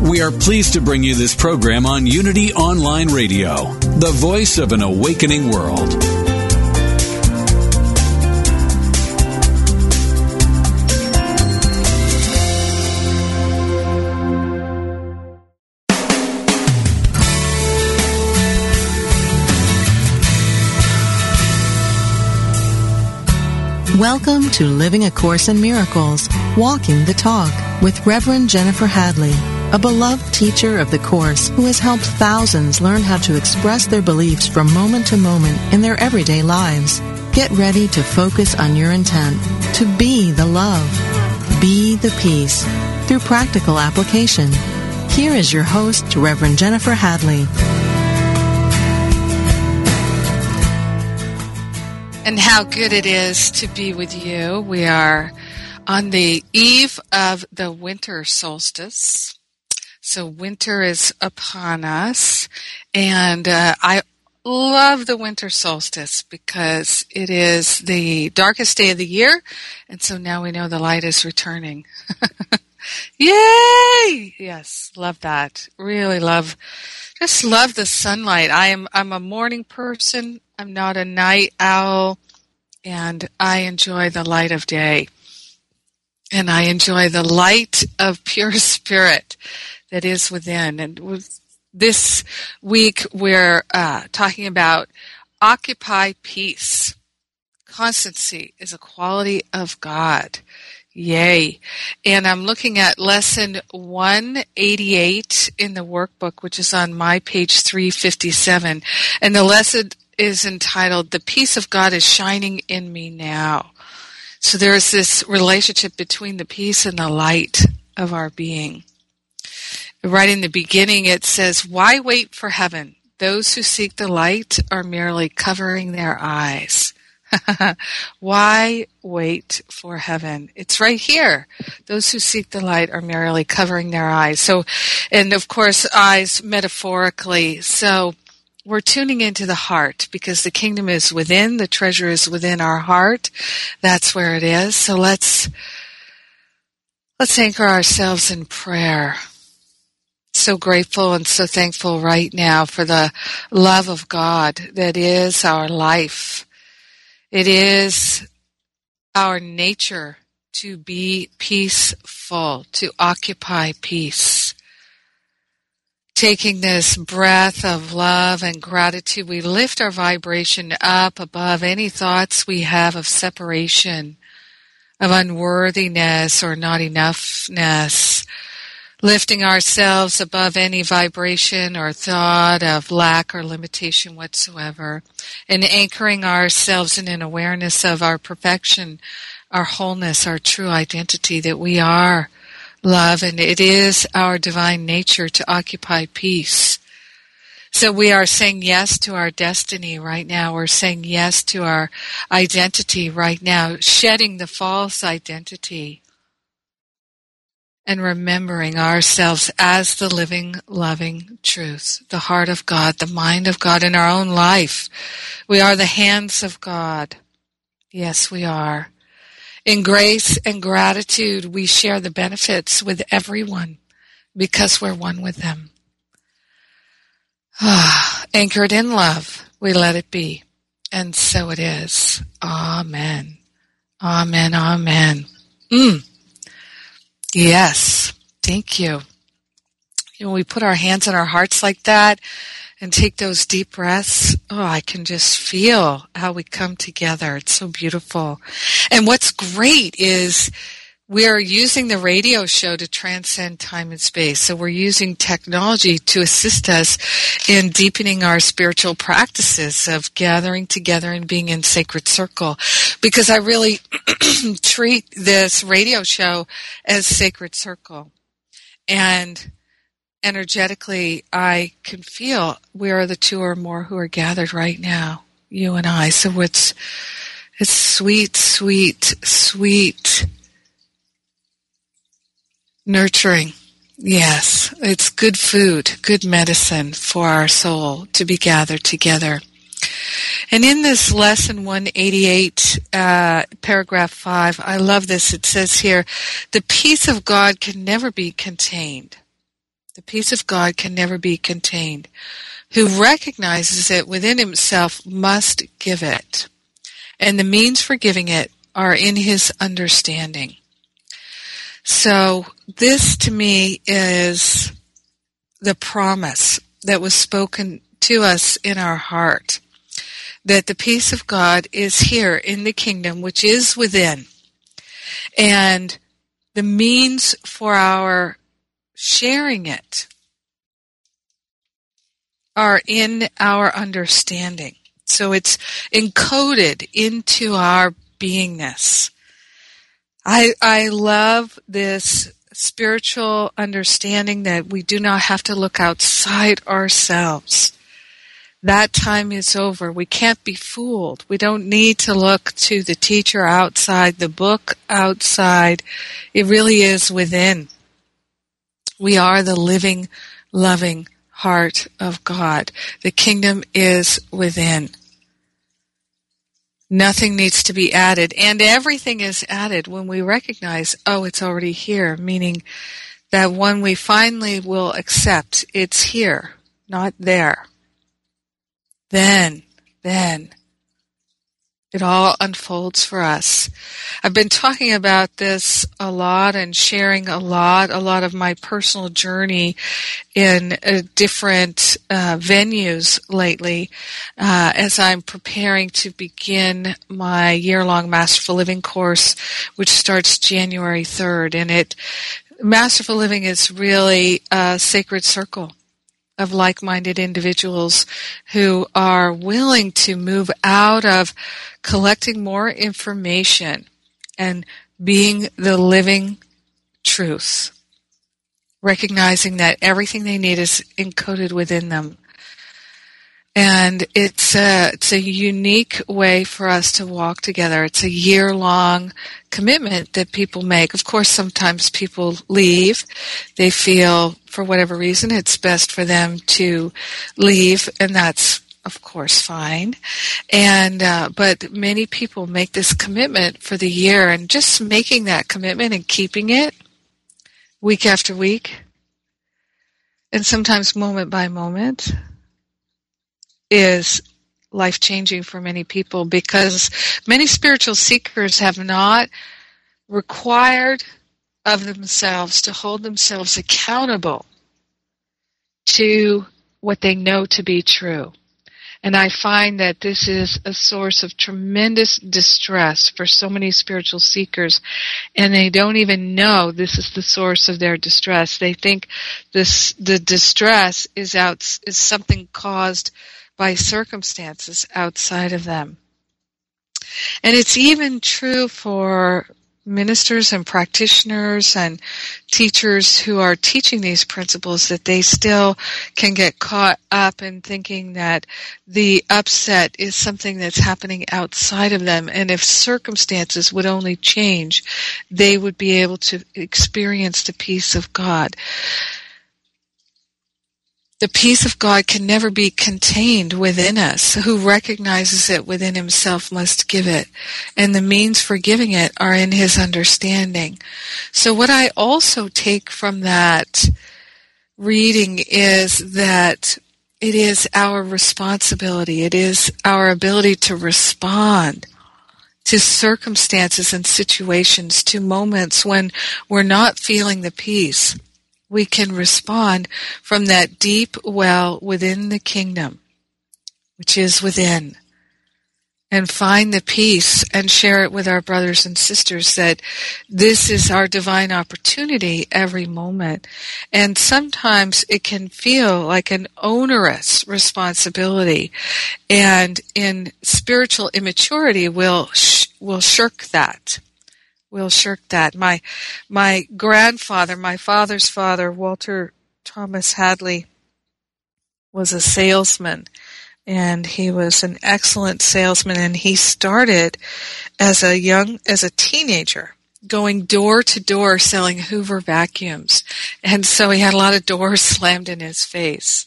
We are pleased to bring you this program on Unity Online Radio, the voice of an awakening world. Welcome to Living a Course in Miracles, Walking the Talk with Reverend Jennifer Hadley, a beloved teacher of the Course who has helped thousands learn how to express their beliefs from moment to moment in their everyday lives. Get ready to focus on your intent to be the love, be the peace through practical application. Here is your host, Reverend Jennifer Hadley. and how good it is to be with you. We are on the eve of the winter solstice. So winter is upon us and uh, I love the winter solstice because it is the darkest day of the year and so now we know the light is returning. Yay! Yes, love that. Really love just love the sunlight. I am I'm a morning person. I'm not a night owl and I enjoy the light of day. And I enjoy the light of pure spirit that is within. And this week we're uh, talking about occupy peace. Constancy is a quality of God. Yay. And I'm looking at lesson 188 in the workbook, which is on my page 357. And the lesson is entitled The Peace of God is Shining in Me Now. So there is this relationship between the peace and the light of our being. Right in the beginning, it says, Why wait for heaven? Those who seek the light are merely covering their eyes. Why wait for heaven? It's right here. Those who seek the light are merely covering their eyes. So, and of course, eyes metaphorically. So, we're tuning into the heart because the kingdom is within, the treasure is within our heart. That's where it is. So let's, let's anchor ourselves in prayer. So grateful and so thankful right now for the love of God that is our life. It is our nature to be peaceful, to occupy peace taking this breath of love and gratitude, we lift our vibration up above any thoughts we have of separation, of unworthiness or not enoughness, lifting ourselves above any vibration or thought of lack or limitation whatsoever, and anchoring ourselves in an awareness of our perfection, our wholeness, our true identity that we are love, and it is our divine nature to occupy peace. So we are saying yes to our destiny right now. We're saying yes to our identity right now, shedding the false identity and remembering ourselves as the living, loving truth, the heart of God, the mind of God in our own life. We are the hands of God. Yes, we are. In grace and gratitude, we share the benefits with everyone because we're one with them. Ah, anchored in love, we let it be. And so it is. Amen. Amen. Amen. Mm. Yes. Thank you. You know, we put our hands on our hearts like that and take those deep breaths, oh, I can just feel how we come together. It's so beautiful. And what's great is we're using the radio show to transcend time and space. So we're using technology to assist us in deepening our spiritual practices of gathering together and being in sacred circle. Because I really treat this radio show as sacred circle. And energetically, I can feel where are the two or more who are gathered right now, you and I. So it's, it's sweet, sweet, sweet nurturing. Yes, it's good food, good medicine for our soul to be gathered together. And in this lesson 188, uh, paragraph 5, I love this. It says here, the peace of God can never be contained. The peace of God can never be contained. Who recognizes it within himself must give it. And the means for giving it are in his understanding. So this to me is the promise that was spoken to us in our heart that the peace of God is here in the kingdom, which is within. And the means for our sharing it are in our understanding. So it's encoded into our beingness. I, I love this spiritual understanding that we do not have to look outside ourselves. That time is over. We can't be fooled. We don't need to look to the teacher outside, the book outside. It really is within. We are the living, loving heart of God. The kingdom is within. Nothing needs to be added, and everything is added when we recognize, oh, it's already here, meaning that when we finally will accept it's here, not there, then, then it all unfolds for us. I've been talking about this a lot and sharing a lot, a lot of my personal journey in uh, different uh, venues lately uh, as I'm preparing to begin my year-long Masterful Living course, which starts January 3rd. And it, Masterful Living is really a sacred circle of like-minded individuals who are willing to move out of collecting more information and being the living truth, recognizing that everything they need is encoded within them and it's a, it's a unique way for us to walk together. It's a year long commitment that people make. Of course, sometimes people leave. They feel, for whatever reason, it's best for them to leave, and that's of course fine. And uh, but many people make this commitment for the year and just making that commitment and keeping it week after week and sometimes moment by moment is life changing for many people because many spiritual seekers have not required of themselves to hold themselves accountable to what they know to be true. And I find that this is a source of tremendous distress for so many spiritual seekers, and they don't even know this is the source of their distress. They think this the distress is out is something caused by circumstances outside of them. And it's even true for ministers and practitioners and teachers who are teaching these principles that they still can get caught up in thinking that the upset is something that's happening outside of them. And if circumstances would only change they would be able to experience the peace of God the peace of God can never be contained within us. Who recognizes it within himself must give it. And the means for giving it are in his understanding. So what I also take from that reading is that it is our responsibility. It is our ability to respond to circumstances and situations, to moments when we're not feeling the peace we can respond from that deep well within the kingdom, which is within, and find the peace and share it with our brothers and sisters that this is our divine opportunity every moment. And sometimes it can feel like an onerous responsibility. And in spiritual immaturity, we'll, sh- we'll shirk that we'll shirk that. My my grandfather, my father's father, Walter Thomas Hadley was a salesman and he was an excellent salesman and he started as a young as a teenager going door to door selling Hoover vacuums. And so he had a lot of doors slammed in his face.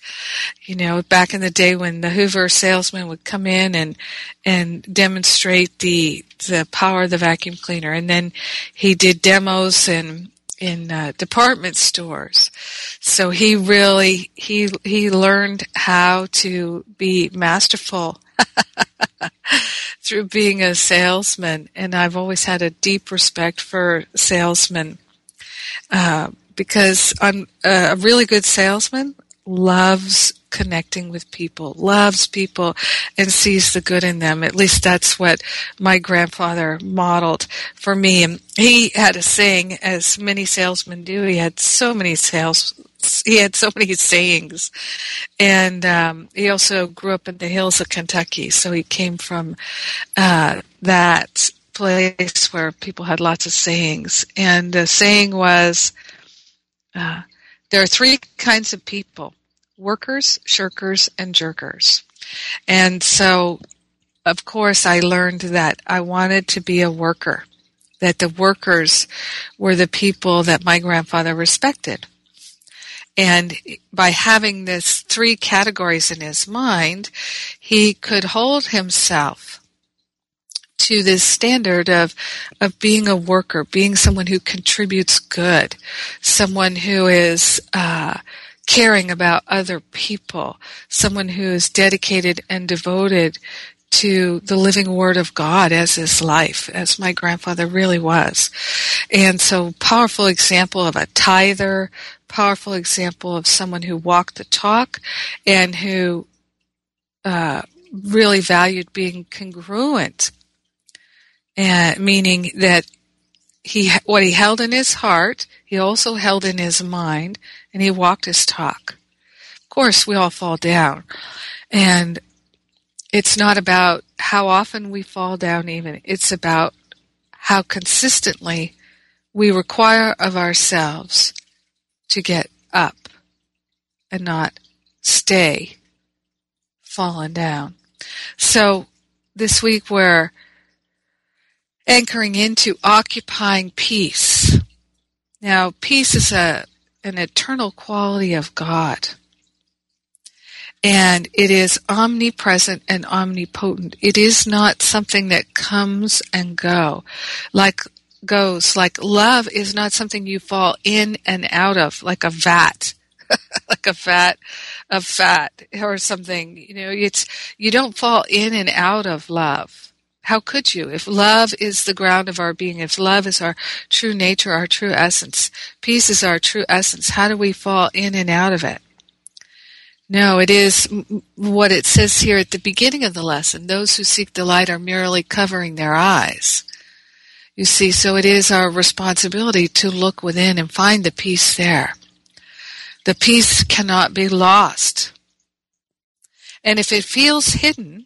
You know, back in the day when the Hoover salesman would come in and, and demonstrate the, the power of the vacuum cleaner. And then he did demos and in uh, department stores. So he really he he learned how to be masterful through being a salesman, and I've always had a deep respect for salesmen uh, because I'm a really good salesman loves connecting with people, loves people, and sees the good in them. At least that's what my grandfather modeled for me. And he had a saying, as many salesmen do. He had so many sales. He had so many sayings, and um, he also grew up in the hills of Kentucky. So he came from uh, that place where people had lots of sayings. And the saying was, uh, "There are three kinds of people." workers, shirkers, and jerkers. And so, of course, I learned that I wanted to be a worker, that the workers were the people that my grandfather respected. And by having this three categories in his mind, he could hold himself to this standard of of being a worker, being someone who contributes good, someone who is uh, caring about other people, someone who is dedicated and devoted to the living word of God as his life, as my grandfather really was. And so powerful example of a tither, powerful example of someone who walked the talk and who uh, really valued being congruent, and meaning that he what he held in his heart, he also held in his mind, and he walked his talk. Of course, we all fall down, and it's not about how often we fall down. Even it's about how consistently we require of ourselves to get up and not stay fallen down. So this week we're anchoring into occupying peace. Now, peace is a, an eternal quality of God. And it is omnipresent and omnipotent. It is not something that comes and go, like goes. Like love is not something you fall in and out of, like a vat, like a vat of fat or something. You know, it's you don't fall in and out of love how could you? If love is the ground of our being, if love is our true nature, our true essence, peace is our true essence, how do we fall in and out of it? No, it is what it says here at the beginning of the lesson. Those who seek the light are merely covering their eyes. You see, so it is our responsibility to look within and find the peace there. The peace cannot be lost. And if it feels hidden,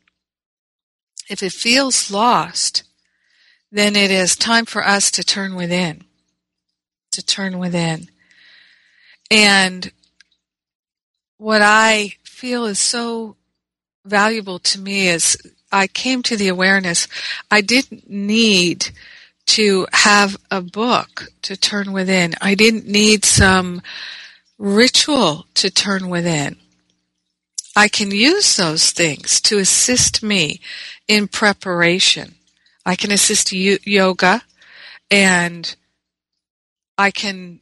if it feels lost, then it is time for us to turn within. To turn within. And what I feel is so valuable to me is I came to the awareness I didn't need to have a book to turn within. I didn't need some ritual to turn within. I can use those things to assist me in preparation. I can assist yoga and I can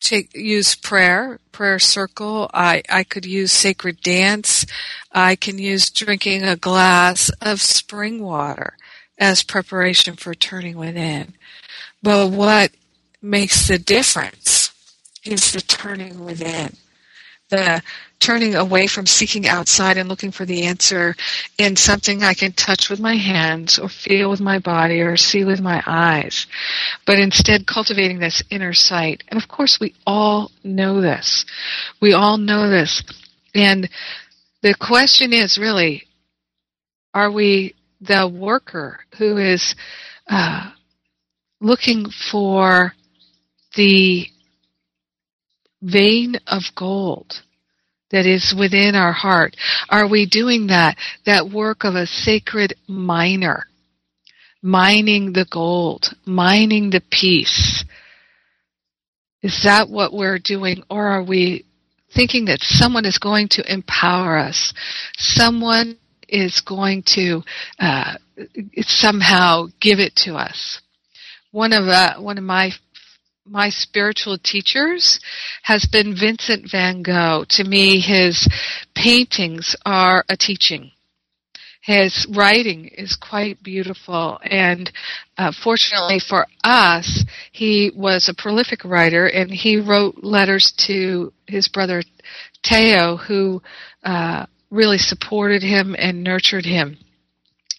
take, use prayer, prayer circle. I, I could use sacred dance. I can use drinking a glass of spring water as preparation for turning within. But what makes the difference is the turning within. The turning away from seeking outside and looking for the answer in something I can touch with my hands or feel with my body or see with my eyes, but instead cultivating this inner sight. And of course, we all know this. We all know this. And the question is really, are we the worker who is uh, looking for the vein of gold that is within our heart? Are we doing that, that work of a sacred miner? Mining the gold, mining the peace. Is that what we're doing or are we thinking that someone is going to empower us? Someone is going to uh, somehow give it to us. One of uh, one of my my spiritual teachers has been Vincent van Gogh. To me, his paintings are a teaching. His writing is quite beautiful, and uh, fortunately for us, he was a prolific writer, and he wrote letters to his brother Theo, who uh, really supported him and nurtured him.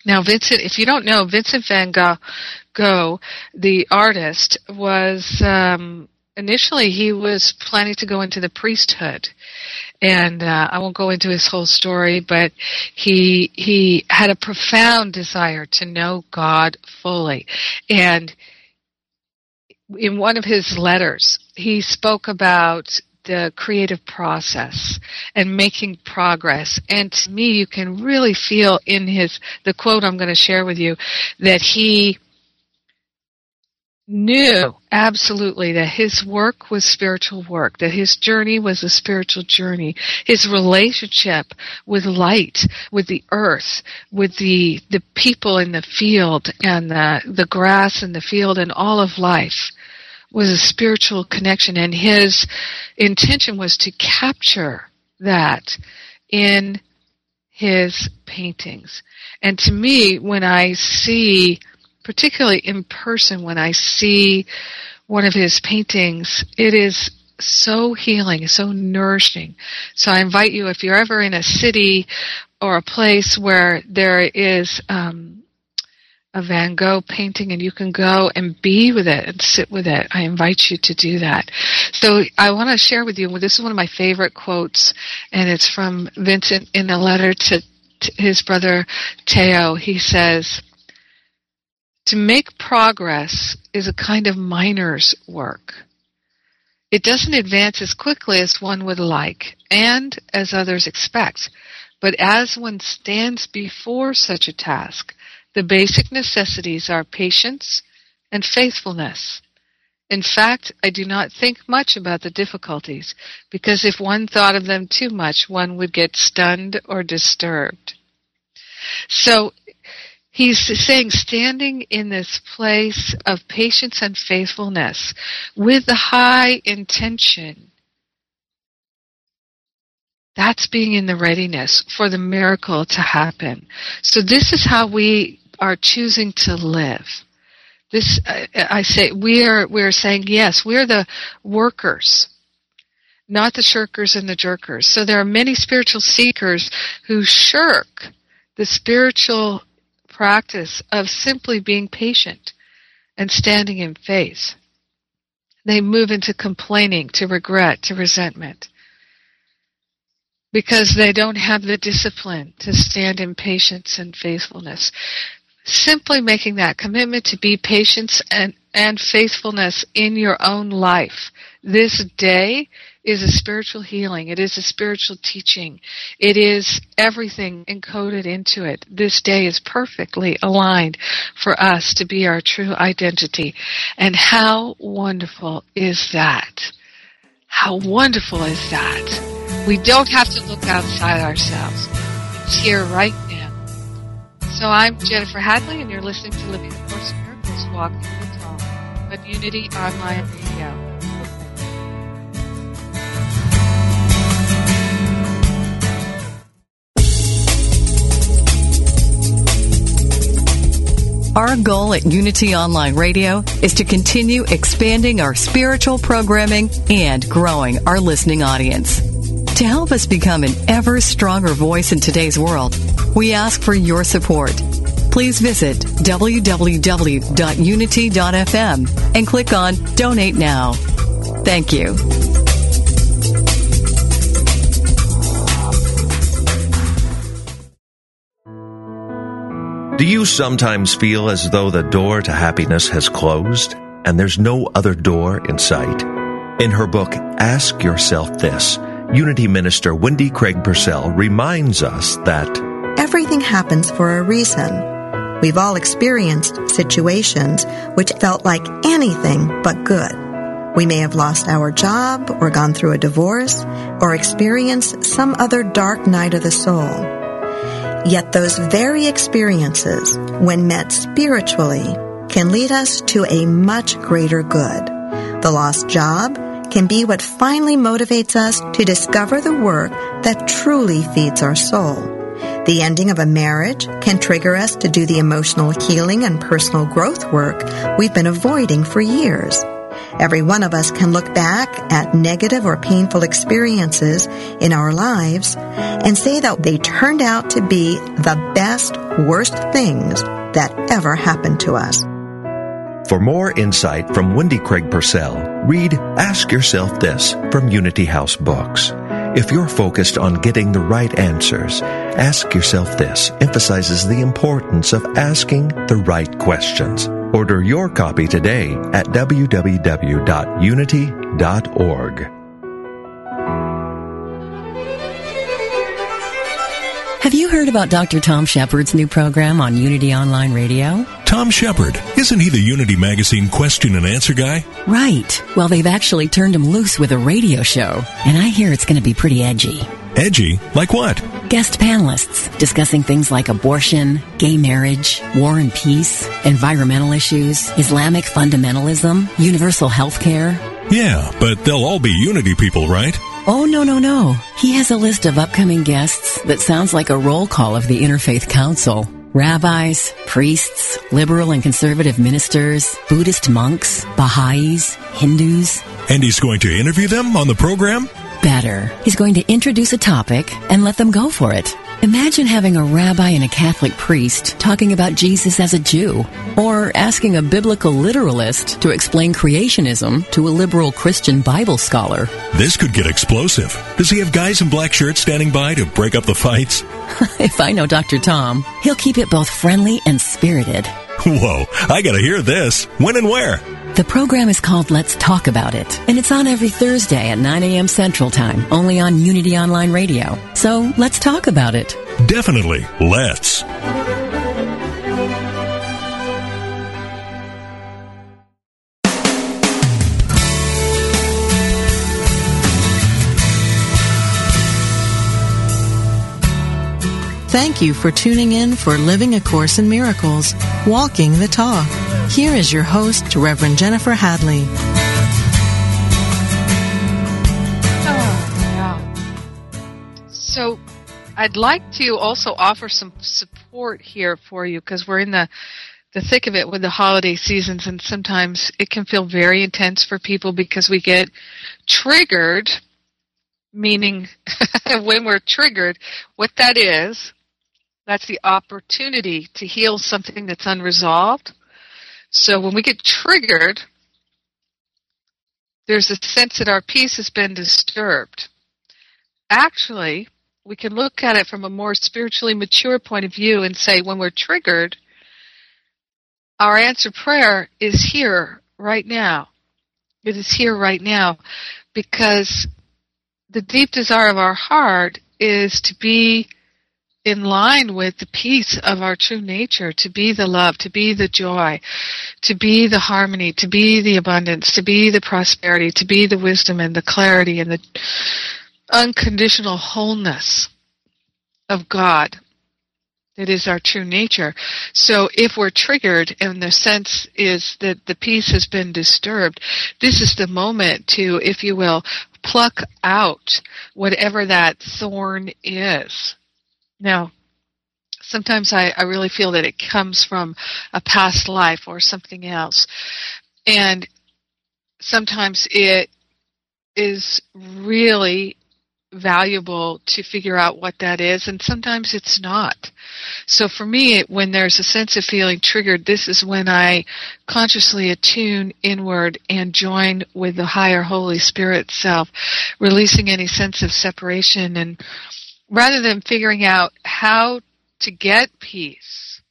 Now, Vincent, if you don't know, Vincent van Gogh, the artist, was um, initially he was planning to go into the priesthood, and uh, I won't go into his whole story, but he he had a profound desire to know God fully, and in one of his letters, he spoke about the creative process and making progress. And to me, you can really feel in his, the quote I'm going to share with you, that he knew absolutely that his work was spiritual work, that his journey was a spiritual journey. His relationship with light, with the earth, with the, the people in the field and the, the grass in the field and all of life was a spiritual connection and his intention was to capture that in his paintings. And to me, when I see, particularly in person, when I see one of his paintings, it is so healing, so nourishing. So I invite you, if you're ever in a city or a place where there is um, a Van Gogh painting and you can go and be with it and sit with it. I invite you to do that. So I want to share with you, this is one of my favorite quotes and it's from Vincent in a letter to, to his brother Theo. He says, to make progress is a kind of miner's work. It doesn't advance as quickly as one would like and as others expect. But as one stands before such a task, the basic necessities are patience and faithfulness. In fact, I do not think much about the difficulties, because if one thought of them too much, one would get stunned or disturbed. So, he's saying standing in this place of patience and faithfulness with the high intention that's being in the readiness for the miracle to happen. So this is how we are choosing to live. This, I say, we are, we are saying, yes, we are the workers, not the shirkers and the jerkers. So there are many spiritual seekers who shirk the spiritual practice of simply being patient and standing in faith. They move into complaining, to regret, to resentment because they don't have the discipline to stand in patience and faithfulness simply making that commitment to be patience and, and faithfulness in your own life. This day is a spiritual healing. It is a spiritual teaching. It is everything encoded into it. This day is perfectly aligned for us to be our true identity. And how wonderful is that? How wonderful is that? We don't have to look outside ourselves. It's here right so I'm Jennifer Hadley, and you're listening to Living the Course Miracles, Walking the Talk on Unity Online Radio. Our goal at Unity Online Radio is to continue expanding our spiritual programming and growing our listening audience. To help us become an ever stronger voice in today's world, we ask for your support. Please visit www.unity.fm and click on Donate Now. Thank you. Do you sometimes feel as though the door to happiness has closed and there's no other door in sight? In her book, Ask Yourself This, Unity Minister Wendy Craig Purcell reminds us that everything happens for a reason. We've all experienced situations which felt like anything but good. We may have lost our job or gone through a divorce or experienced some other dark night of the soul. Yet those very experiences, when met spiritually, can lead us to a much greater good. The lost job can be what finally motivates us to discover the work that truly feeds our soul. The ending of a marriage can trigger us to do the emotional healing and personal growth work we've been avoiding for years. Every one of us can look back at negative or painful experiences in our lives and say that they turned out to be the best, worst things that ever happened to us. For more insight from Wendy Craig Purcell, read Ask Yourself This from Unity House Books. If you're focused on getting the right answers, Ask Yourself This emphasizes the importance of asking the right questions. Order your copy today at www.unity.org. Have you heard about Dr. Tom Shepherd's new program on Unity Online Radio? Tom Shepherd, isn't he the Unity Magazine question and answer guy? Right. Well, they've actually turned him loose with a radio show, and I hear it's going to be pretty edgy. Edgy? Like what? Guest panelists discussing things like abortion, gay marriage, war and peace, environmental issues, Islamic fundamentalism, universal health care. Yeah, but they'll all be Unity people, right? Oh, no, no, no. He has a list of upcoming guests that sounds like a roll call of the Interfaith Council. Rabbis, priests, liberal and conservative ministers, Buddhist monks, Baha'is, Hindus. And he's going to interview them on the program? Better. He's going to introduce a topic and let them go for it. Imagine having a rabbi and a Catholic priest talking about Jesus as a Jew, or asking a biblical literalist to explain creationism to a liberal Christian Bible scholar. This could get explosive. Does he have guys in black shirts standing by to break up the fights? if I know Dr. Tom, he'll keep it both friendly and spirited. Whoa, I gotta hear this. When and where? The program is called Let's Talk About It, and it's on every Thursday at 9 a.m. Central Time, only on Unity Online Radio. So let's talk about it. Definitely, let's. Thank you for tuning in for Living a Course in Miracles, Walking the Talk. Here is your host, Reverend Jennifer Hadley. Oh. So, I'd like to also offer some support here for you because we're in the the thick of it with the holiday seasons, and sometimes it can feel very intense for people because we get triggered. Meaning, when we're triggered, what that is that's the opportunity to heal something that's unresolved. So when we get triggered, there's a sense that our peace has been disturbed. Actually, we can look at it from a more spiritually mature point of view and say when we're triggered, our answer prayer is here right now. It is here right now because the deep desire of our heart is to be in line with the peace of our true nature, to be the love, to be the joy, to be the harmony, to be the abundance, to be the prosperity, to be the wisdom and the clarity and the unconditional wholeness of God that is our true nature. So if we're triggered and the sense is that the peace has been disturbed, this is the moment to, if you will, pluck out whatever that thorn is now, sometimes I, I really feel that it comes from a past life or something else. And sometimes it is really valuable to figure out what that is and sometimes it's not. So for me, when there's a sense of feeling triggered, this is when I consciously attune inward and join with the higher Holy Spirit self, releasing any sense of separation and rather than figuring out how to get peace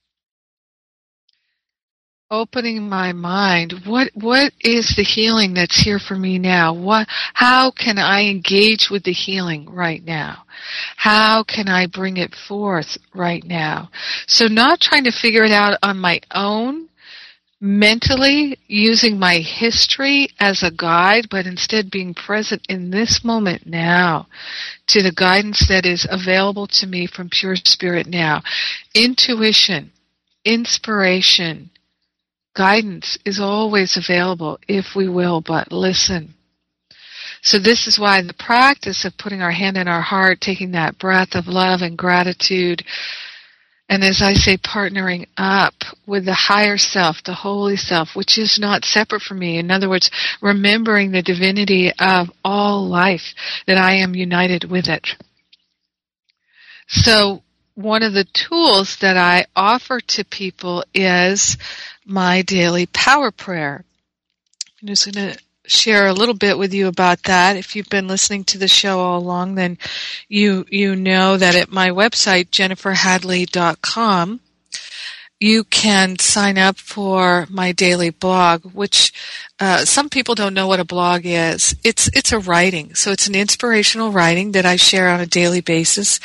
opening my mind what what is the healing that's here for me now? What how can i engage with the healing right now? How can i bring it forth right now? So not trying to figure it out on my own mentally using my history as a guide but instead being present in this moment now to the guidance that is available to me from pure spirit now intuition inspiration Guidance is always available if we will but listen. So this is why the practice of putting our hand in our heart, taking that breath of love and gratitude, and as I say, partnering up with the higher self, the holy self, which is not separate from me. In other words, remembering the divinity of all life, that I am united with it. So one of the tools that I offer to people is my daily power prayer. I'm just going to share a little bit with you about that. If you've been listening to the show all along, then you you know that at my website jenniferhadley.com you can sign up for my daily blog, which uh, some people don't know what a blog is. It's it's a writing, so it's an inspirational writing that I share on a daily basis,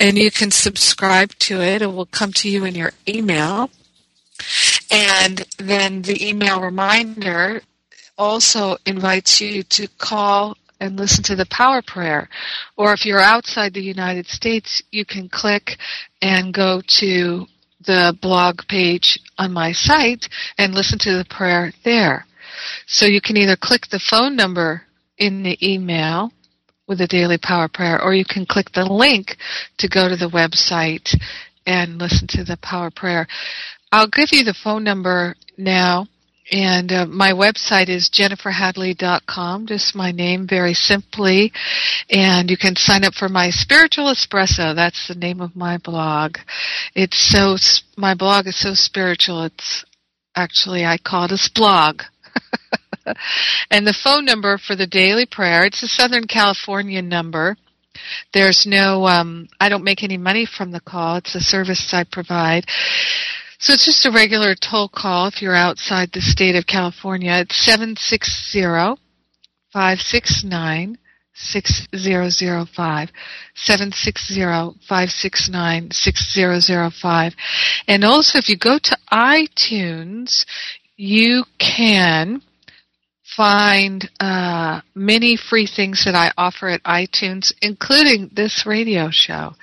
and you can subscribe to it. It will come to you in your email, and then the email reminder also invites you to call and listen to the power prayer. Or if you're outside the United States, you can click and go to the blog page on my site and listen to the prayer there. So you can either click the phone number in the email with the daily power prayer or you can click the link to go to the website and listen to the power prayer. I'll give you the phone number now and uh, my website is jenniferhadley.com, just my name very simply. And you can sign up for my Spiritual Espresso. That's the name of my blog. It's so, my blog is so spiritual. It's actually, I call it a blog. and the phone number for the daily prayer, it's a Southern California number. There's no, um, I don't make any money from the call. It's a service I provide. So it's just a regular toll call if you're outside the state of California. It's 760 569 6005 760-569-6005 and also if you go to iTunes you can find uh, many free things that I offer at iTunes, including this radio show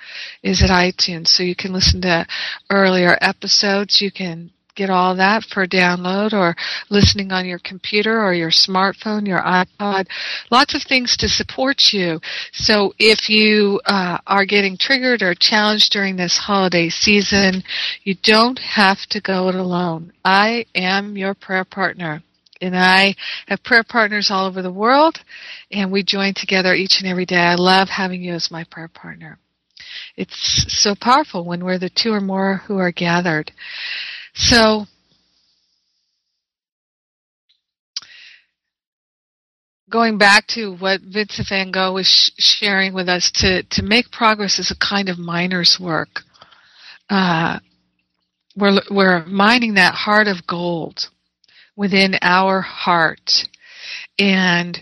is at iTunes. So you can listen to earlier episodes. You can get all that for download or listening on your computer or your smartphone, your iPod. Lots of things to support you. So if you uh, are getting triggered or challenged during this holiday season, you don't have to go it alone. I am your prayer partner and I have prayer partners all over the world, and we join together each and every day. I love having you as my prayer partner. It's so powerful when we're the two or more who are gathered. So, going back to what Vincent van Gogh was sharing with us, to, to make progress is a kind of miner's work. Uh, we're, we're mining that heart of gold within our heart. And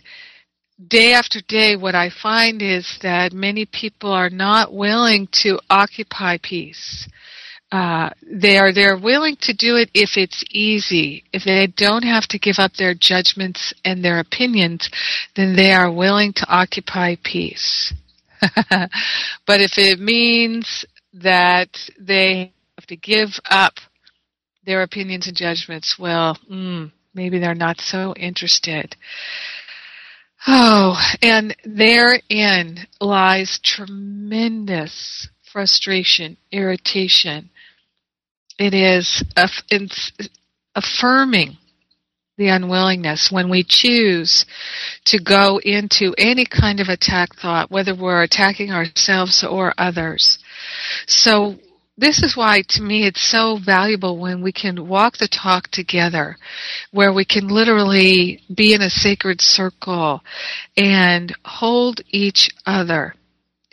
day after day, what I find is that many people are not willing to occupy peace. Uh, they are they're willing to do it if it's easy. If they don't have to give up their judgments and their opinions, then they are willing to occupy peace. but if it means that they have to give up their opinions and judgments, well, mm, maybe they're not so interested. Oh, and therein lies tremendous frustration, irritation. It is affirming the unwillingness when we choose to go into any kind of attack thought, whether we're attacking ourselves or others. So this is why to me it's so valuable when we can walk the talk together, where we can literally be in a sacred circle and hold each other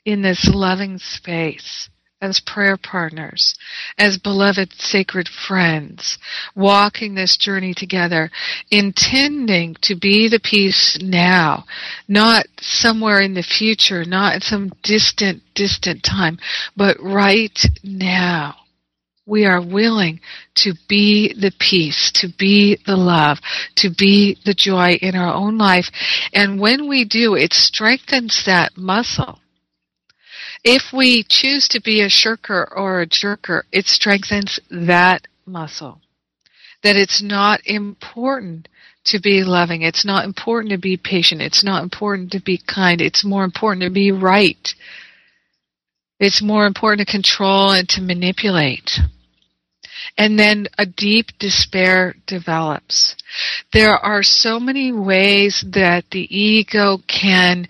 in this loving space as prayer partners, as beloved sacred friends, walking this journey together, intending to be the peace now, not somewhere in the future, not some distant, distant time, but right now. We are willing to be the peace, to be the love, to be the joy in our own life. And when we do, it strengthens that muscle if we choose to be a shirker or a jerker, it strengthens that muscle. That it's not important to be loving. It's not important to be patient. It's not important to be kind. It's more important to be right. It's more important to control and to manipulate. And then a deep despair develops. There are so many ways that the ego can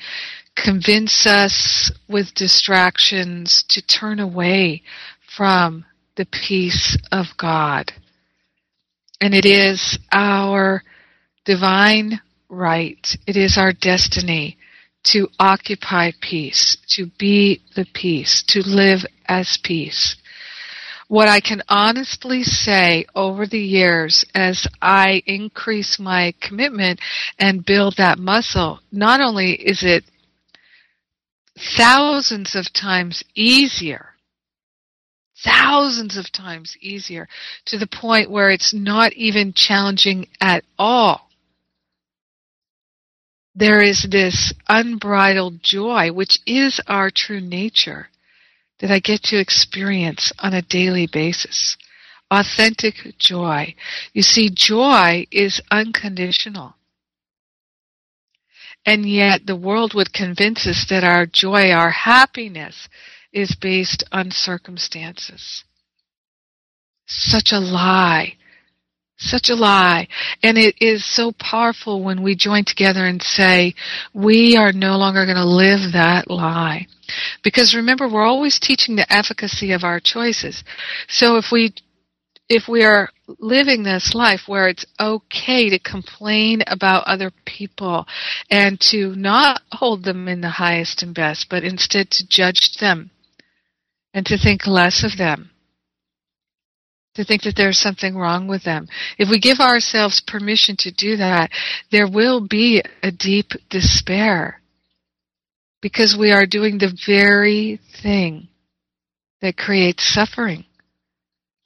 convince us with distractions to turn away from the peace of God. And it is our divine right, it is our destiny to occupy peace, to be the peace, to live as peace. What I can honestly say over the years as I increase my commitment and build that muscle, not only is it thousands of times easier thousands of times easier to the point where it's not even challenging at all. There is this unbridled joy, which is our true nature, that I get to experience on a daily basis. Authentic joy. You see, joy is unconditional. And yet the world would convince us that our joy, our happiness is based on circumstances. Such a lie. Such a lie. And it is so powerful when we join together and say, we are no longer going to live that lie. Because remember, we're always teaching the efficacy of our choices. So if we if we are living this life where it's okay to complain about other people and to not hold them in the highest and best, but instead to judge them and to think less of them, to think that there's something wrong with them. If we give ourselves permission to do that, there will be a deep despair because we are doing the very thing that creates suffering.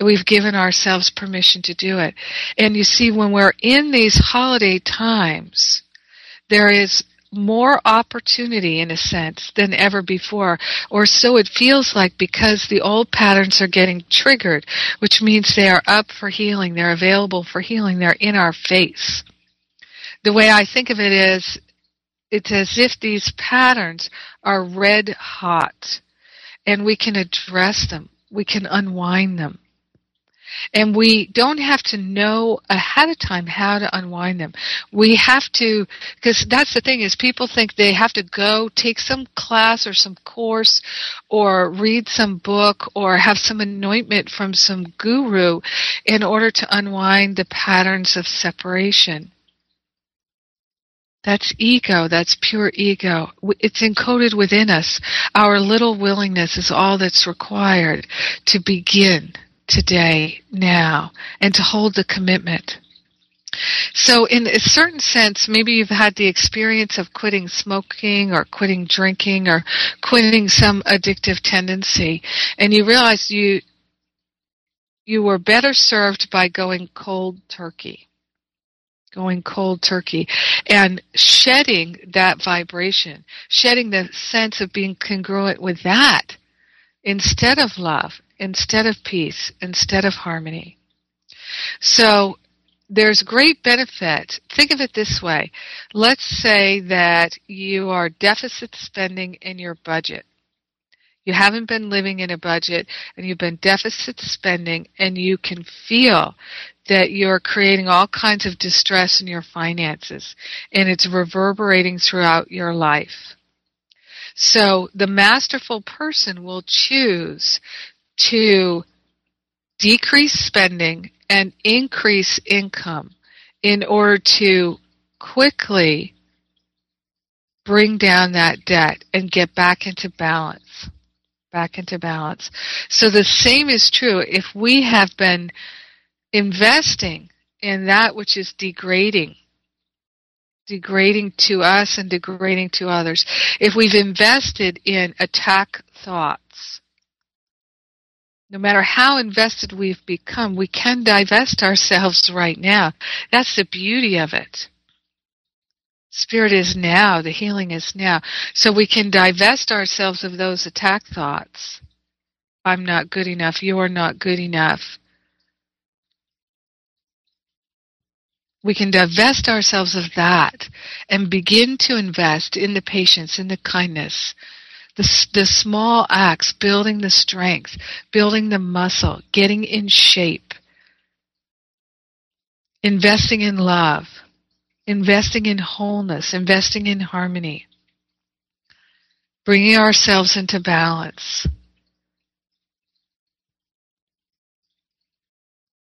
We've given ourselves permission to do it. And you see, when we're in these holiday times, there is more opportunity in a sense than ever before, or so it feels like because the old patterns are getting triggered, which means they are up for healing, they're available for healing, they're in our face. The way I think of it is, it's as if these patterns are red hot, and we can address them, we can unwind them. And we don't have to know ahead of time how to unwind them. We have to, because that's the thing is people think they have to go take some class or some course or read some book or have some anointment from some guru in order to unwind the patterns of separation. That's ego. That's pure ego. It's encoded within us. Our little willingness is all that's required to begin today, now, and to hold the commitment. So in a certain sense, maybe you've had the experience of quitting smoking or quitting drinking or quitting some addictive tendency and you realize you you were better served by going cold turkey. Going cold turkey and shedding that vibration, shedding the sense of being congruent with that instead of love instead of peace, instead of harmony. So there's great benefit. Think of it this way. Let's say that you are deficit spending in your budget. You haven't been living in a budget and you've been deficit spending and you can feel that you're creating all kinds of distress in your finances and it's reverberating throughout your life. So the masterful person will choose to decrease spending and increase income in order to quickly bring down that debt and get back into balance. back into balance. So the same is true if we have been investing in that which is degrading, degrading to us and degrading to others. If we've invested in attack thoughts, no matter how invested we've become, we can divest ourselves right now. That's the beauty of it. Spirit is now, the healing is now. So we can divest ourselves of those attack thoughts. I'm not good enough, you're not good enough. We can divest ourselves of that and begin to invest in the patience, in the kindness, the, the small acts, building the strength, building the muscle, getting in shape, investing in love, investing in wholeness, investing in harmony, bringing ourselves into balance.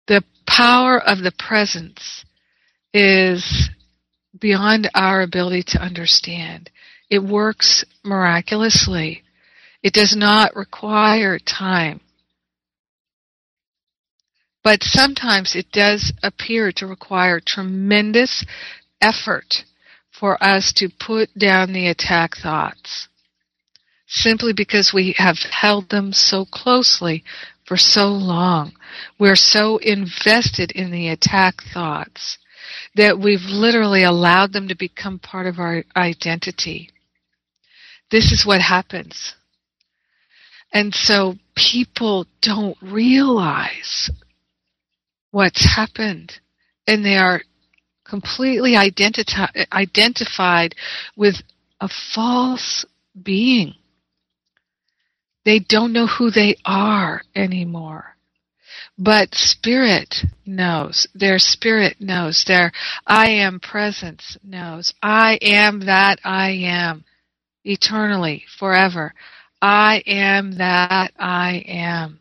The power of the presence is beyond our ability to understand. It works miraculously. It does not require time. But sometimes it does appear to require tremendous effort for us to put down the attack thoughts. Simply because we have held them so closely for so long. We're so invested in the attack thoughts that we've literally allowed them to become part of our identity. This is what happens. And so people don't realize what's happened and they are completely identi- identified with a false being. They don't know who they are anymore. But spirit knows. Their spirit knows. Their I am presence knows. I am that I am eternally, forever. I am that I am.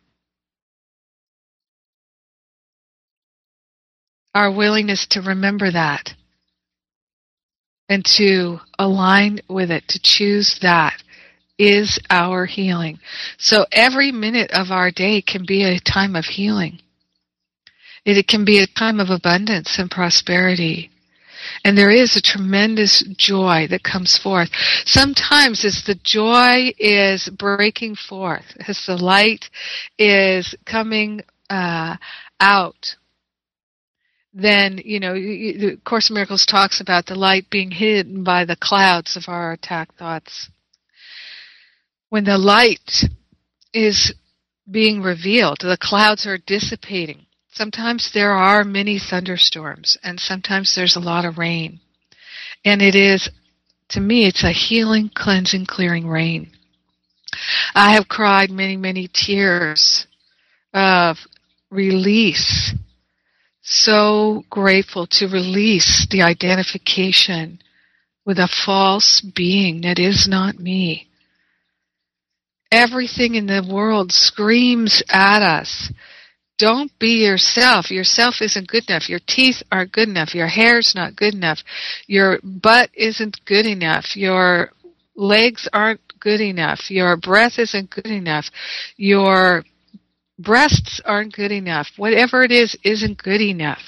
Our willingness to remember that and to align with it, to choose that is our healing. So every minute of our day can be a time of healing. It can be a time of abundance and prosperity. And there is a tremendous joy that comes forth. Sometimes as the joy is breaking forth, as the light is coming uh, out, then, you know, the Course in Miracles talks about the light being hidden by the clouds of our attack thoughts when the light is being revealed, the clouds are dissipating. Sometimes there are many thunderstorms, and sometimes there's a lot of rain. And it is, to me, it's a healing, cleansing, clearing rain. I have cried many, many tears of release. So grateful to release the identification with a false being that is not me everything in the world screams at us. Don't be yourself. Yourself isn't good enough. Your teeth aren't good enough. Your hair's not good enough. Your butt isn't good enough. Your legs aren't good enough. Your breath isn't good enough. Your breasts aren't good enough. Whatever it is, isn't good enough.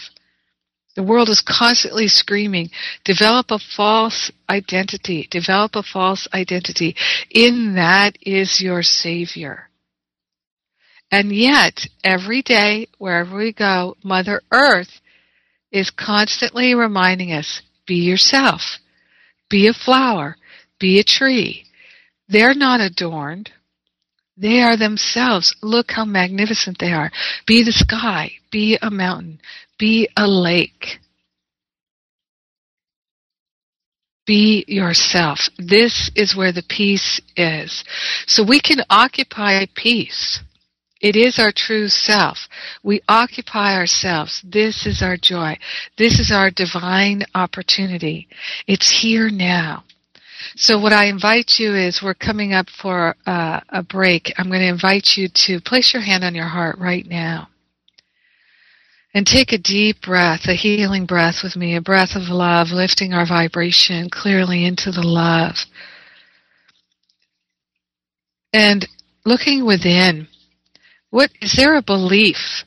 The world is constantly screaming, develop a false identity, develop a false identity. In that is your Savior. And yet, every day, wherever we go, Mother Earth is constantly reminding us, be yourself. Be a flower. Be a tree. They're not adorned. They are themselves. Look how magnificent they are. Be the sky. Be a mountain. Be a lake. Be yourself. This is where the peace is. So we can occupy peace. It is our true self. We occupy ourselves. This is our joy. This is our divine opportunity. It's here now. So what I invite you is we're coming up for uh, a break. I'm going to invite you to place your hand on your heart right now. And take a deep breath, a healing breath with me, a breath of love, lifting our vibration clearly into the love. And looking within. What is there a belief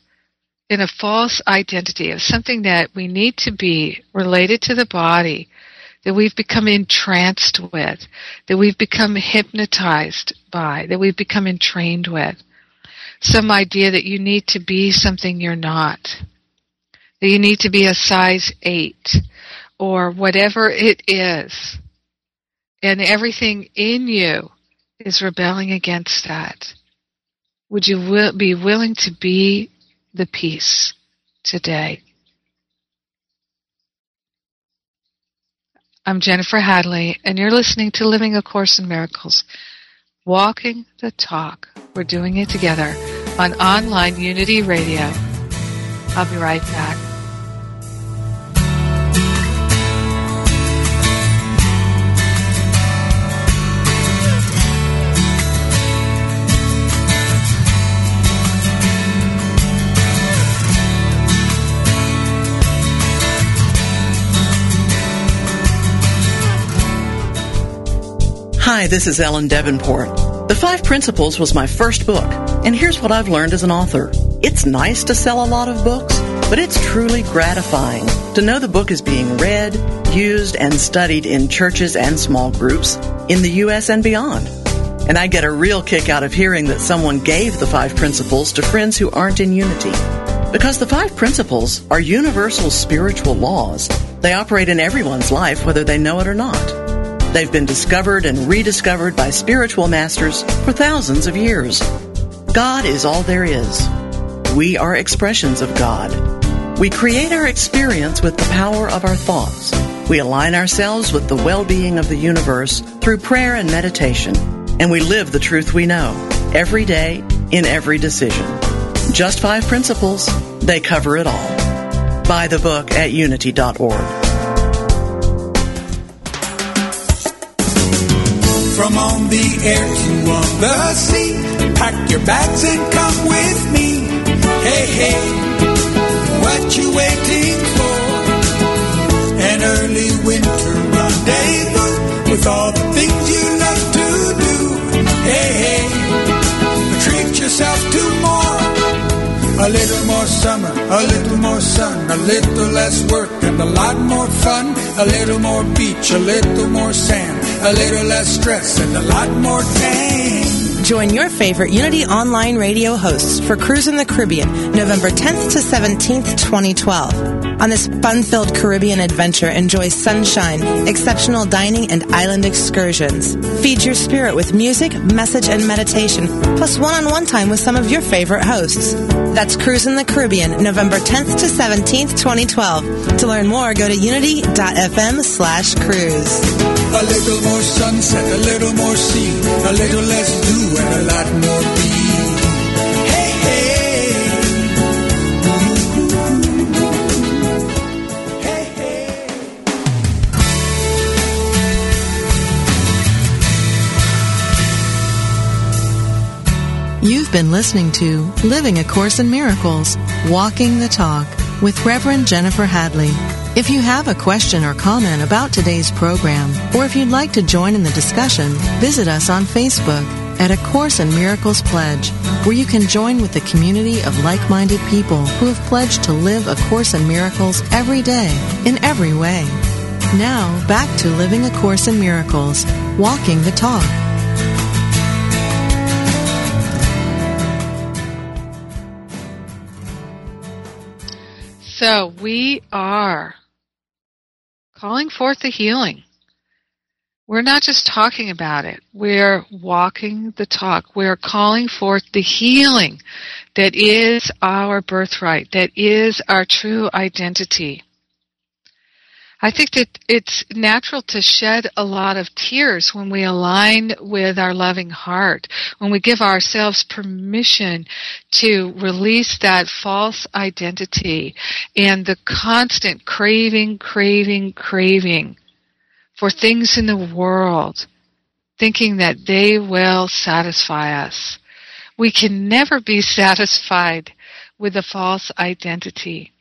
in a false identity of something that we need to be related to the body that we've become entranced with, that we've become hypnotized by, that we've become entrained with? Some idea that you need to be something you're not, that you need to be a size eight, or whatever it is. And everything in you is rebelling against that. Would you be willing to be the peace today? I'm Jennifer Hadley, and you're listening to Living A Course in Miracles, walking the talk. We're doing it together on online Unity Radio. I'll be right back. Hi, this is Ellen Debenport. The Five Principles was my first book, and here's what I've learned as an author. It's nice to sell a lot of books, but it's truly gratifying to know the book is being read, used, and studied in churches and small groups in the U.S. and beyond. And I get a real kick out of hearing that someone gave the Five Principles to friends who aren't in unity. Because the Five Principles are universal spiritual laws. They operate in everyone's life whether they know it or not. They've been discovered and rediscovered by spiritual masters for thousands of years. God is all there is. We are expressions of God. We create our experience with the power of our thoughts. We align ourselves with the well-being of the universe through prayer and meditation. And we live the truth we know every day in every decision. Just five principles. They cover it all. Buy the book at unity.org. from on the air to on the sea. Pack your bags and come with me. Hey, hey, what you waiting for? An early winter rendezvous with all the things you love to do. Hey, hey, treat yourself to more. A little more summer, a little more sun, a little less work and a lot more fun. A little more beach, a little more sand a little less stress and a lot more tang. Join your favorite Unity Online radio hosts for Cruise in the Caribbean, November 10th to 17th, 2012. On this fun-filled Caribbean adventure, enjoy sunshine, exceptional dining, and island excursions. Feed your spirit with music, message, and meditation, plus one-on-one time with some of your favorite hosts. That's Cruise in the Caribbean, November 10th to 17th, 2012. To learn more, go to unity.fm slash cruise. A little more sunset, a little more sea, a little less do, and a lot more be. Hey, hey. Hey, hey. You've been listening to Living a Course in Miracles, Walking the Talk with Reverend Jennifer Hadley. If you have a question or comment about today's program, or if you'd like to join in the discussion, visit us on Facebook at A Course in Miracles Pledge, where you can join with the community of like-minded people who have pledged to live A Course in Miracles every day, in every way. Now, back to Living A Course in Miracles, Walking the Talk. So we are calling forth the healing. We're not just talking about it. We're walking the talk. We're calling forth the healing that is our birthright, that is our true identity. I think that it's natural to shed a lot of tears when we align with our loving heart, when we give ourselves permission to release that false identity and the constant craving, craving, craving for things in the world, thinking that they will satisfy us. We can never be satisfied with a false identity.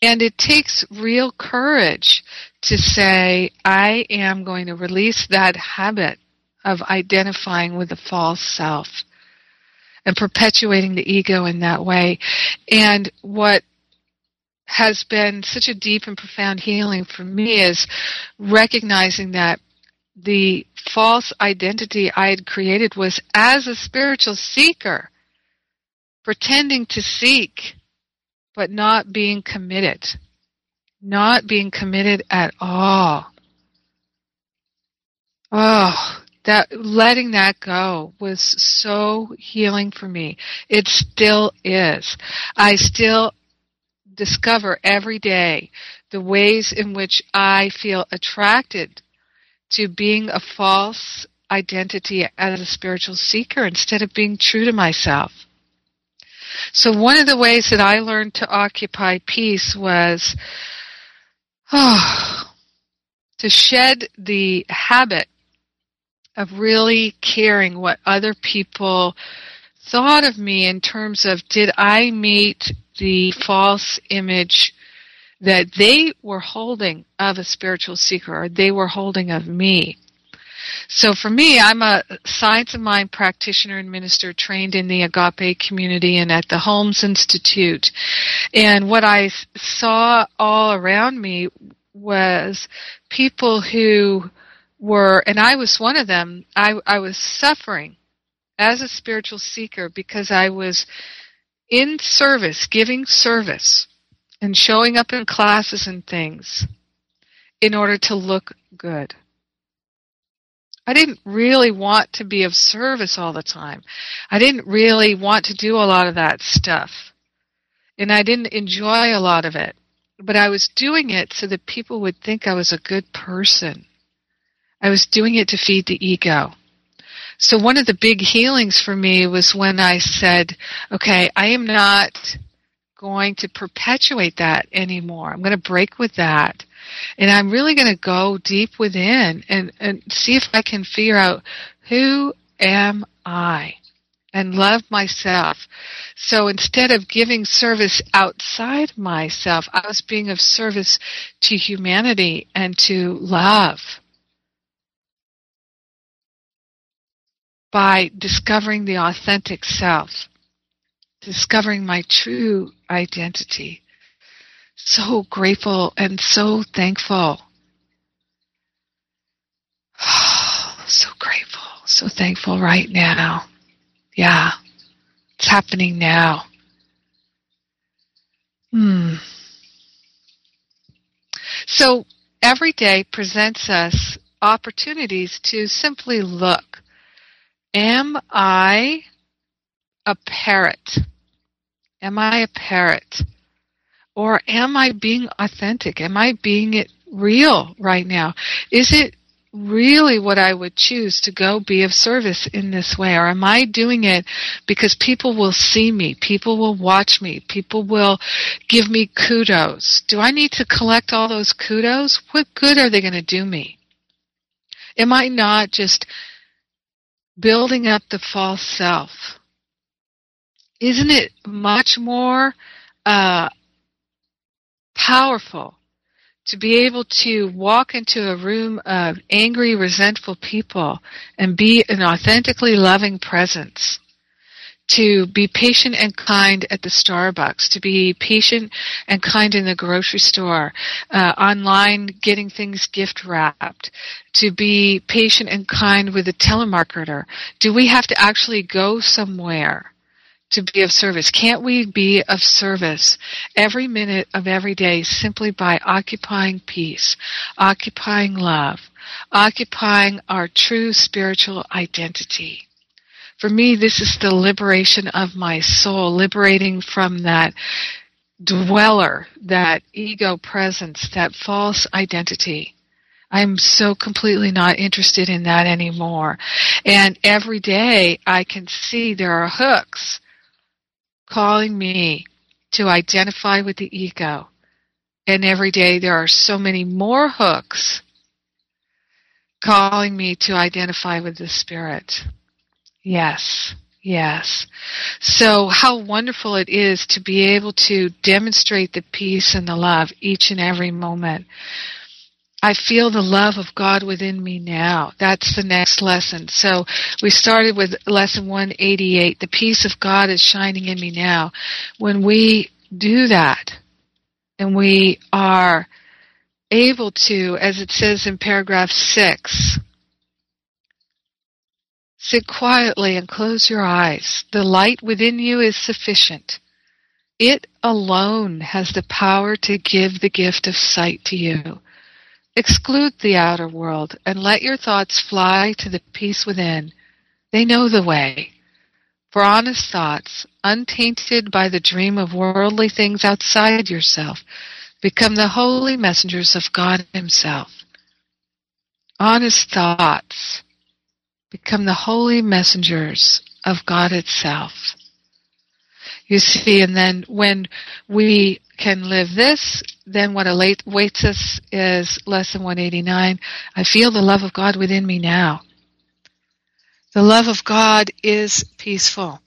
And it takes real courage to say, I am going to release that habit of identifying with the false self and perpetuating the ego in that way. And what has been such a deep and profound healing for me is recognizing that the false identity I had created was as a spiritual seeker, pretending to seek, but not being committed. Not being committed at all. Oh, that letting that go was so healing for me. It still is. I still discover every day the ways in which I feel attracted to being a false identity as a spiritual seeker instead of being true to myself. So one of the ways that I learned to occupy peace was oh, to shed the habit of really caring what other people thought of me in terms of did I meet the false image that they were holding of a spiritual seeker or they were holding of me. So for me, I'm a science of mind practitioner and minister trained in the Agape community and at the Holmes Institute. And what I saw all around me was people who were, and I was one of them, I, I was suffering as a spiritual seeker because I was in service, giving service, and showing up in classes and things in order to look good. I didn't really want to be of service all the time. I didn't really want to do a lot of that stuff. And I didn't enjoy a lot of it. But I was doing it so that people would think I was a good person. I was doing it to feed the ego. So one of the big healings for me was when I said, okay, I am not going to perpetuate that anymore. I'm going to break with that. And I'm really going to go deep within and, and see if I can figure out who am I and love myself. So instead of giving service outside myself, I was being of service to humanity and to love. by discovering the authentic self, discovering my true identity. So grateful and so thankful. so grateful, so thankful right now. Yeah, it's happening now. Hmm. So every day presents us opportunities to simply look Am I a parrot? Am I a parrot? Or am I being authentic? Am I being it real right now? Is it really what I would choose to go be of service in this way? Or am I doing it because people will see me, people will watch me, people will give me kudos? Do I need to collect all those kudos? What good are they going to do me? Am I not just building up the false self. Isn't it much more uh, powerful to be able to walk into a room of angry, resentful people and be an authentically loving presence? to be patient and kind at the Starbucks, to be patient and kind in the grocery store, uh, online getting things gift wrapped, to be patient and kind with a telemarketer. Do we have to actually go somewhere? To be of service? Can't we be of service every minute of every day simply by occupying peace, occupying love, occupying our true spiritual identity? For me, this is the liberation of my soul, liberating from that dweller, that ego presence, that false identity. I'm so completely not interested in that anymore. And every day I can see there are hooks calling me to identify with the ego. And every day there are so many more hooks calling me to identify with the spirit. Yes. Yes. So how wonderful it is to be able to demonstrate the peace and the love each and every moment. I feel the love of God within me now. That's the next lesson. So we started with lesson 188. The peace of God is shining in me now. When we do that and we are able to, as it says in paragraph 6, sit quietly and close your eyes. The light within you is sufficient. It alone has the power to give the gift of sight to you. Exclude the outer world and let your thoughts fly to the peace within. They know the way. For honest thoughts, untainted by the dream of worldly things outside yourself, become the holy messengers of God Himself. Honest thoughts become the holy messengers of God itself. You see, and then when we can live this, then what awaits us is lesson 189. I feel the love of God within me now. The love of God is peaceful.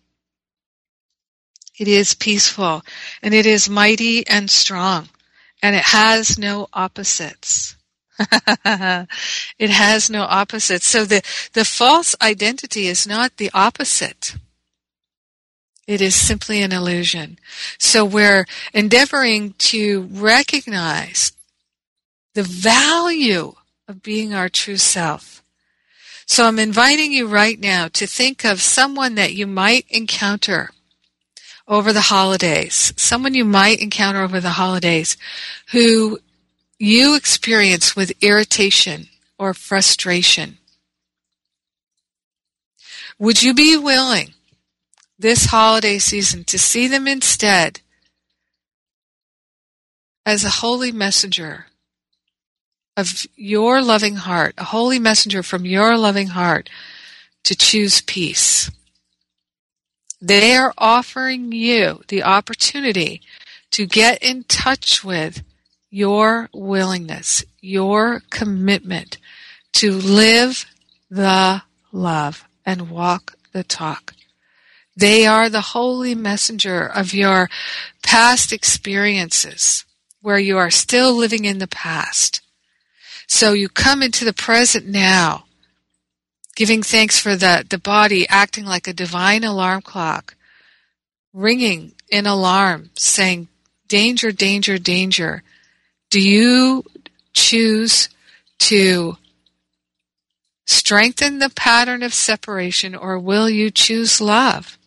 It is peaceful and it is mighty and strong and it has no opposites. it has no opposites. So the, the false identity is not the opposite. It is simply an illusion. So we're endeavoring to recognize the value of being our true self. So I'm inviting you right now to think of someone that you might encounter over the holidays, someone you might encounter over the holidays who you experience with irritation or frustration. Would you be willing this holiday season to see them instead as a holy messenger of your loving heart, a holy messenger from your loving heart to choose peace. They are offering you the opportunity to get in touch with your willingness, your commitment to live the love and walk the talk. They are the holy messenger of your past experiences where you are still living in the past. So you come into the present now, giving thanks for the, the body acting like a divine alarm clock, ringing in alarm, saying, danger, danger, danger. Do you choose to strengthen the pattern of separation or will you choose love?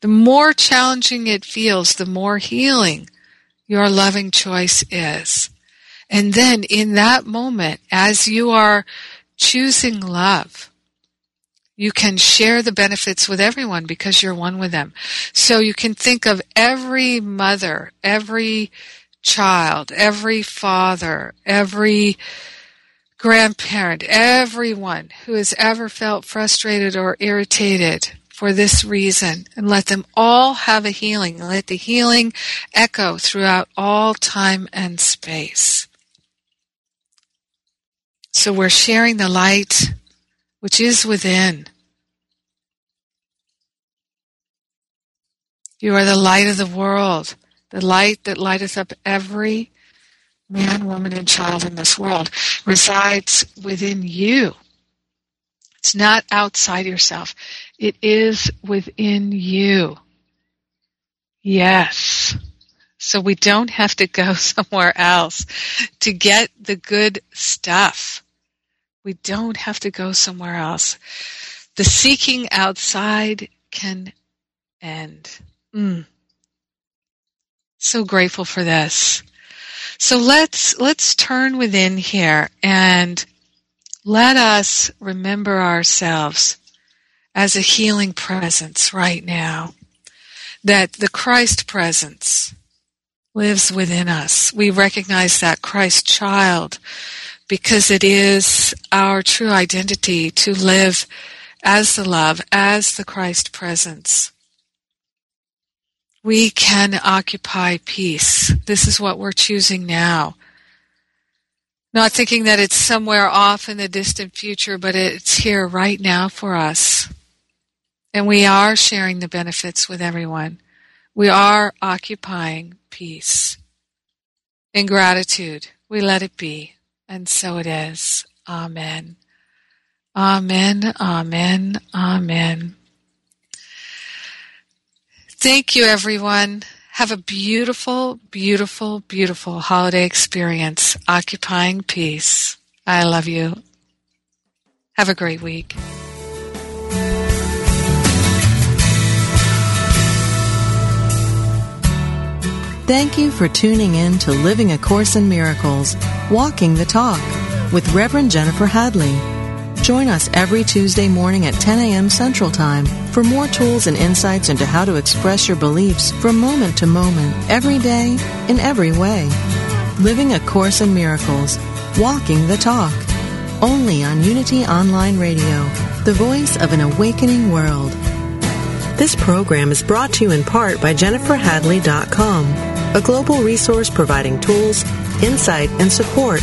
The more challenging it feels, the more healing your loving choice is. And then in that moment, as you are choosing love, you can share the benefits with everyone because you're one with them. So you can think of every mother, every child, every father, every grandparent, everyone who has ever felt frustrated or irritated for this reason and let them all have a healing. Let the healing echo throughout all time and space. So we're sharing the light which is within. You are the light of the world, the light that lighteth up every man, woman, and child in this world resides within you. It's not outside yourself. It is within you. Yes. So we don't have to go somewhere else to get the good stuff. We don't have to go somewhere else. The seeking outside can end. Mm. So grateful for this. So let's, let's turn within here and let us remember ourselves as a healing presence right now. That the Christ presence lives within us. We recognize that Christ child because it is our true identity to live as the love, as the Christ presence. We can occupy peace. This is what we're choosing now. Not thinking that it's somewhere off in the distant future, but it's here right now for us. And we are sharing the benefits with everyone. We are occupying peace. In gratitude, we let it be. And so it is. Amen. Amen. Amen. Amen. Thank you, everyone. Have a beautiful, beautiful, beautiful holiday experience occupying peace. I love you. Have a great week. Thank you for tuning in to Living A Course in Miracles, Walking the Talk with Reverend Jennifer Hadley. Join us every Tuesday morning at 10 a.m. Central Time for more tools and insights into how to express your beliefs from moment to moment, every day, in every way. Living A Course in Miracles, Walking the Talk. Only on Unity Online Radio, the voice of an awakening world. This program is brought to you in part by JenniferHadley.com, a global resource providing tools, insight, and support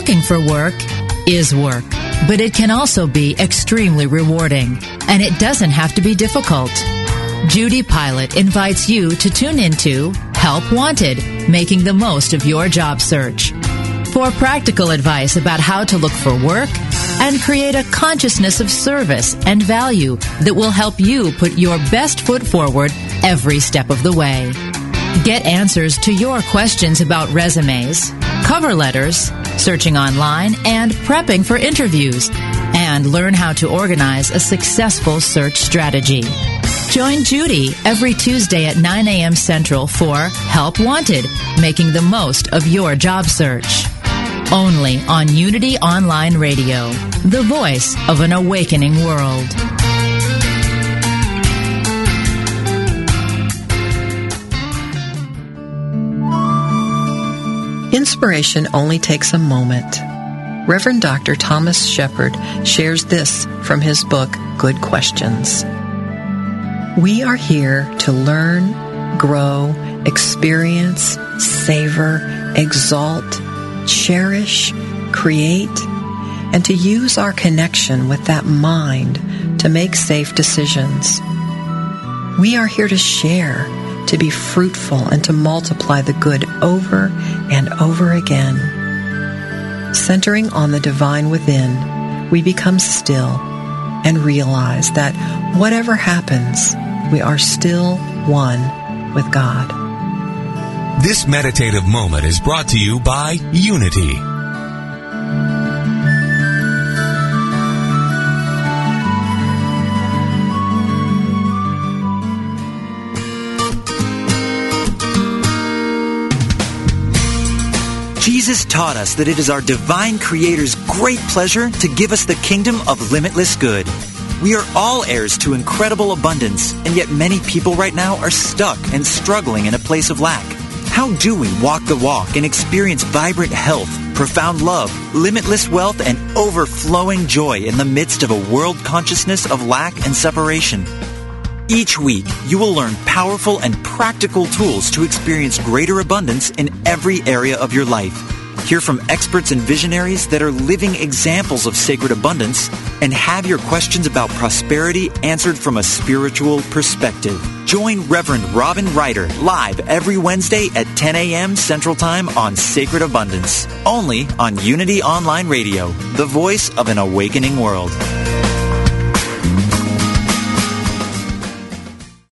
Looking for work is work, but it can also be extremely rewarding, and it doesn't have to be difficult. Judy Pilot invites you to tune into Help Wanted, making the most of your job search. For practical advice about how to look for work and create a consciousness of service and value that will help you put your best foot forward every step of the way. Get answers to your questions about resumes, cover letters, searching online, and prepping for interviews, and learn how to organize a successful search strategy. Join Judy every Tuesday at 9 a.m. Central for Help Wanted, making the most of your job search. Only on Unity Online Radio, the voice of an awakening world. Inspiration only takes a moment. Reverend Dr. Thomas Shepherd shares this from his book, Good Questions. We are here to learn, grow, experience, savor, exalt, cherish, create, and to use our connection with that mind to make safe decisions. We are here to share, to be fruitful, and to multiply the good over and over again. Centering on the divine within, we become still and realize that whatever happens, we are still one with God. This meditative moment is brought to you by Unity. Jesus taught us that it is our divine Creator's great pleasure to give us the kingdom of limitless good. We are all heirs to incredible abundance, and yet many people right now are stuck and struggling in a place of lack. How do we walk the walk and experience vibrant health, profound love, limitless wealth, and overflowing joy in the midst of a world consciousness of lack and separation? Each week, you will learn powerful and practical tools to experience greater abundance in every area of your life. Hear from experts and visionaries that are living examples of sacred abundance and have your questions about prosperity answered from a spiritual perspective. Join Reverend Robin Ryder live every Wednesday at 10 a.m. Central Time on Sacred Abundance, only on Unity Online Radio, the voice of an awakening world.